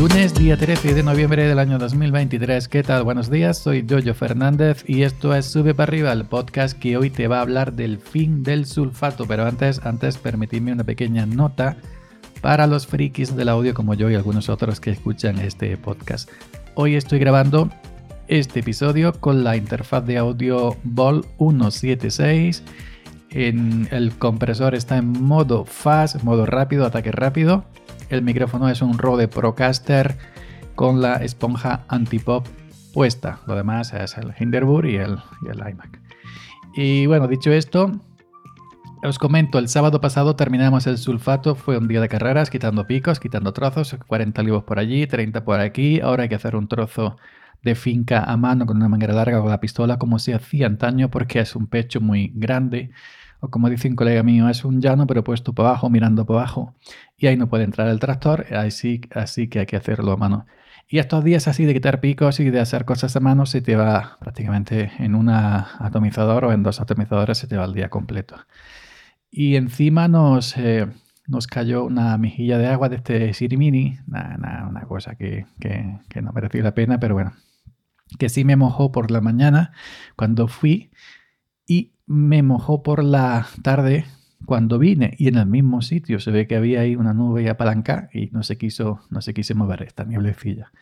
Lunes, día 13 de noviembre del año 2023. ¿Qué tal? Buenos días, soy Jojo Fernández y esto es Sube para arriba, el podcast que hoy te va a hablar del fin del sulfato. Pero antes, antes permitidme una pequeña nota para los frikis del audio como yo y algunos otros que escuchan este podcast. Hoy estoy grabando este episodio con la interfaz de audio Vol 176. En el compresor está en modo fast, modo rápido, ataque rápido el micrófono es un Rode Procaster con la esponja antipop puesta. Lo demás es el Hinderburg y el, iMac. Y bueno, dicho esto, os comento, el sábado pasado terminamos el sulfato, fue un día de carreras, quitando picos, quitando trozos, 40 olivos por allí, 30 por aquí, ahora hay que hacer un trozo de finca a mano con una manguera larga con la pistola como se hacía antaño porque es un pecho muy grande o como dice un colega mío, es un llano pero puesto para abajo, mirando para abajo, y ahí no puede entrar el tractor, así, así que hay que hacerlo a mano. Y estos días así de quitar picos y de hacer cosas a mano se te va prácticamente en un atomizador o en dos atomizadores se te va el día completo. Y encima nos, eh, nos cayó una mejilla de agua de este Sirimini, una cosa que, que, que no mereció la pena, pero bueno, que sí me mojó por la mañana cuando fui y me mojó por la tarde cuando vine y en el mismo sitio se ve que había ahí una nube apalancada y no se quiso, no se quiso mover esta nieblecilla.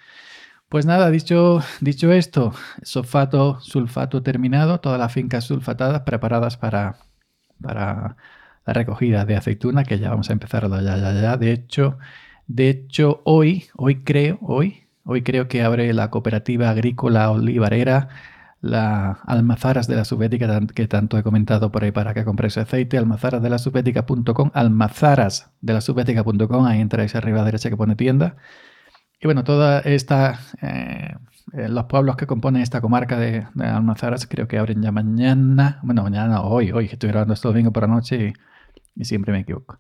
Pues nada, dicho, dicho esto, sulfato, sulfato terminado, todas las fincas sulfatadas preparadas para, para la recogida de aceituna, que ya vamos a empezar ya, ya, ya. De hecho, de hecho, hoy, hoy creo, hoy, hoy creo que abre la cooperativa agrícola olivarera la almazaras de la subética que tanto he comentado por ahí para que compréis aceite, almazaras de ahí entráis arriba a la derecha que pone tienda. Y bueno, toda esta, eh, eh, los pueblos que componen esta comarca de, almazaras creo que abren ya mañana, bueno, mañana hoy, hoy, estoy grabando esto domingo por la noche y, siempre me equivoco.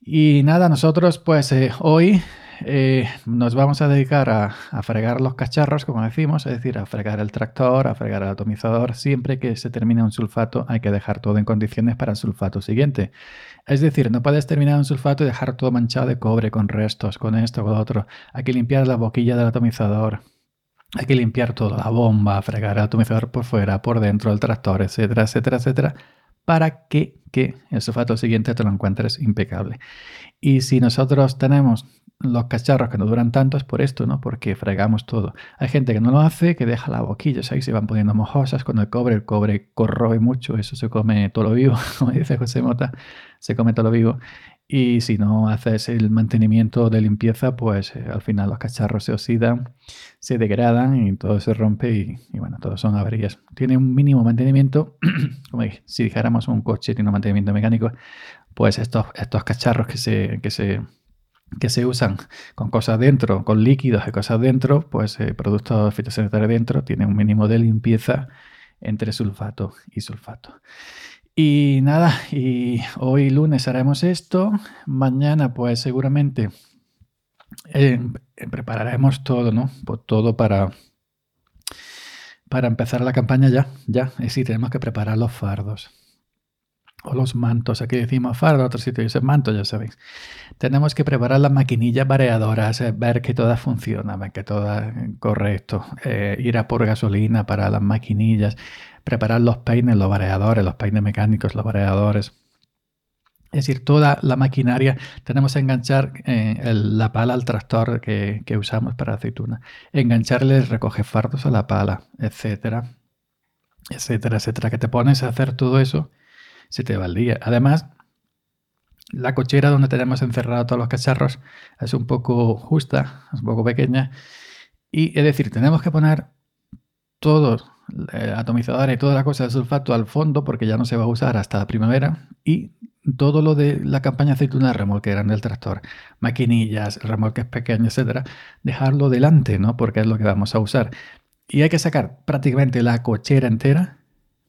Y nada, nosotros pues eh, hoy eh, nos vamos a dedicar a, fregar los cacharros, como decimos, es decir, a fregar el tractor, a fregar el atomizador. Siempre que se termine un sulfato hay que dejar todo en condiciones para el sulfato siguiente. Es decir, no puedes terminar un sulfato y dejar todo manchado de cobre con restos, con esto, con lo otro. Hay que limpiar la boquilla del atomizador. Hay que limpiar toda la bomba, fregar el atomizador por fuera, por dentro del tractor, etcétera, etcétera, etcétera, para que, que el sulfato siguiente te lo encuentres impecable. Y si nosotros tenemos los cacharros que no duran tanto es por esto, ¿no? Porque fregamos todo. Hay gente que no lo hace, que deja la boquilla, ahí se van poniendo mojosas con el cobre, el cobre corroe mucho, eso se come todo lo vivo, como dice José Mota, se come todo lo vivo. Y si no haces el mantenimiento de limpieza, pues eh, al final los cacharros se oxidan, se degradan y todo se rompe y, bueno, todos son averías. Tiene un mínimo mantenimiento, como si dijéramos un coche tiene un mantenimiento mecánico, pues estos, estos cacharros que se, que se que se usan con cosas dentro, con líquidos y cosas dentro, pues eh, productos fitosanitarios dentro tienen un mínimo de limpieza entre sulfato y sulfato. Y nada, y hoy lunes haremos esto, mañana pues seguramente eh, prepararemos todo, ¿no? Pues todo para, para empezar la campaña ya, ya, es decir, tenemos que preparar los fardos o los mantos. Aquí decimos fardo, otro sitio dice manto, ya sabéis. Tenemos que preparar las maquinillas variadoras, ver que todas funcionan, que todas correcto, eh, ir a por gasolina para las maquinillas, preparar los peines, los variadores, los peines mecánicos, los variadores. Es decir, toda la maquinaria tenemos que enganchar eh, la pala al tractor que, que, usamos para aceituna, engancharle el recoge fardos a la pala, etcétera, etcétera, etcétera. Que te pones a hacer todo eso se te va el día. Además, la cochera donde tenemos encerrados todos los cacharros es un poco justa, es un poco pequeña. Y es decir, tenemos que poner todos el atomizador y toda la cosa de sulfato al fondo porque ya no se va a usar hasta la primavera. Y todo lo de la campaña aceituna remolque grande del tractor, maquinillas, remolques pequeños, etcétera, dejarlo delante, ¿no? Porque es lo que vamos a usar. Y hay que sacar prácticamente la cochera entera,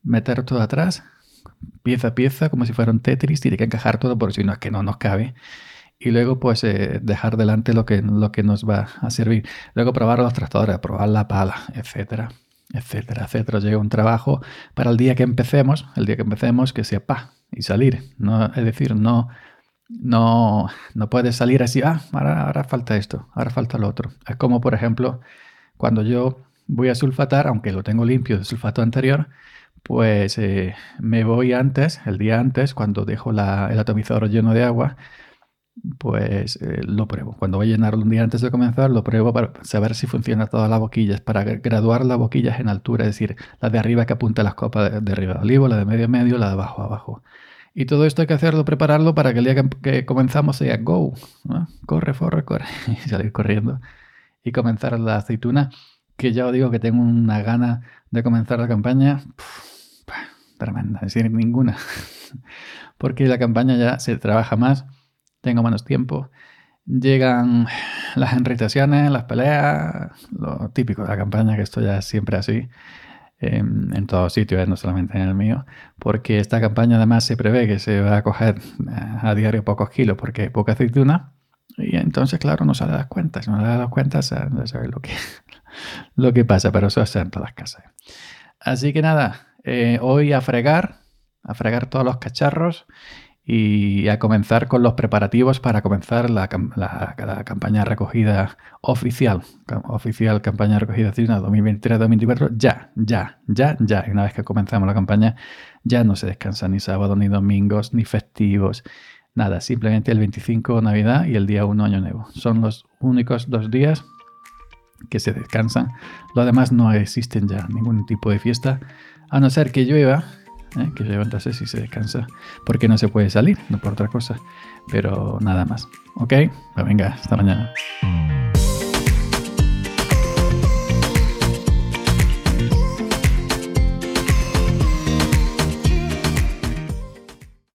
meter todo atrás, pieza a pieza, como si fuera un Tetris, tiene que encajar todo, porque si no es que no nos cabe. Y luego, pues, eh, dejar delante lo que, lo que nos va a servir. Luego, probar los tractores, probar la pala, etcétera, etcétera, etcétera. Llega un trabajo para el día que empecemos, el día que empecemos, que sea pa y salir. No, es decir, no, no, no puedes salir así, ah, ahora, ahora falta esto, ahora falta lo otro. Es como, por ejemplo, cuando yo voy a sulfatar, aunque lo tengo limpio de sulfato anterior, pues eh, me voy antes, el día antes, cuando dejo el atomizador lleno de agua, pues eh, lo pruebo. Cuando voy a llenarlo un día antes de comenzar, lo pruebo para saber si funciona todas las boquillas, para graduar las boquillas en altura, es decir, la de arriba que apunta las copas de, arriba de olivo, la de medio medio, la de abajo abajo. Y todo esto hay que hacerlo, prepararlo para que el día que, comenzamos sea go, corre, corre, corre, y salir corriendo y comenzar la aceituna, que ya os digo que tengo una gana de comenzar la campaña tremenda, es decir, ninguna. Porque la campaña ya se trabaja más, tengo menos tiempo, llegan las enritaciones, las peleas, lo típico de la campaña, que esto ya es siempre así. En, todos sitios, eh, no solamente en el mío, porque esta campaña además se prevé que se va a coger eh, a diario pocos kilos porque hay poca aceituna, y entonces, claro, no se le das cuenta. Si no le das cuenta, ya sabes lo que, lo que pasa, pero eso es en todas las casas. Así que nada, eh, hoy a fregar, a fregar todos los cacharros y a comenzar con los preparativos para comenzar la, campaña recogida oficial, oficial campaña recogida 2023-2024, ya, ya, ya, ya. Y una vez que comenzamos la campaña, ya no se descansa ni sábado, ni domingos, ni festivos, nada, simplemente el 25 Navidad y el día 1 Año Nuevo. Son los únicos dos días que se descansan. Lo demás no existen ya ningún tipo de fiesta a no ser que llueva, ¿eh? que llueva entonces si se descansa, porque no se puede salir, no por otra cosa. Pero nada más. ¿Ok? Pues venga, hasta mañana.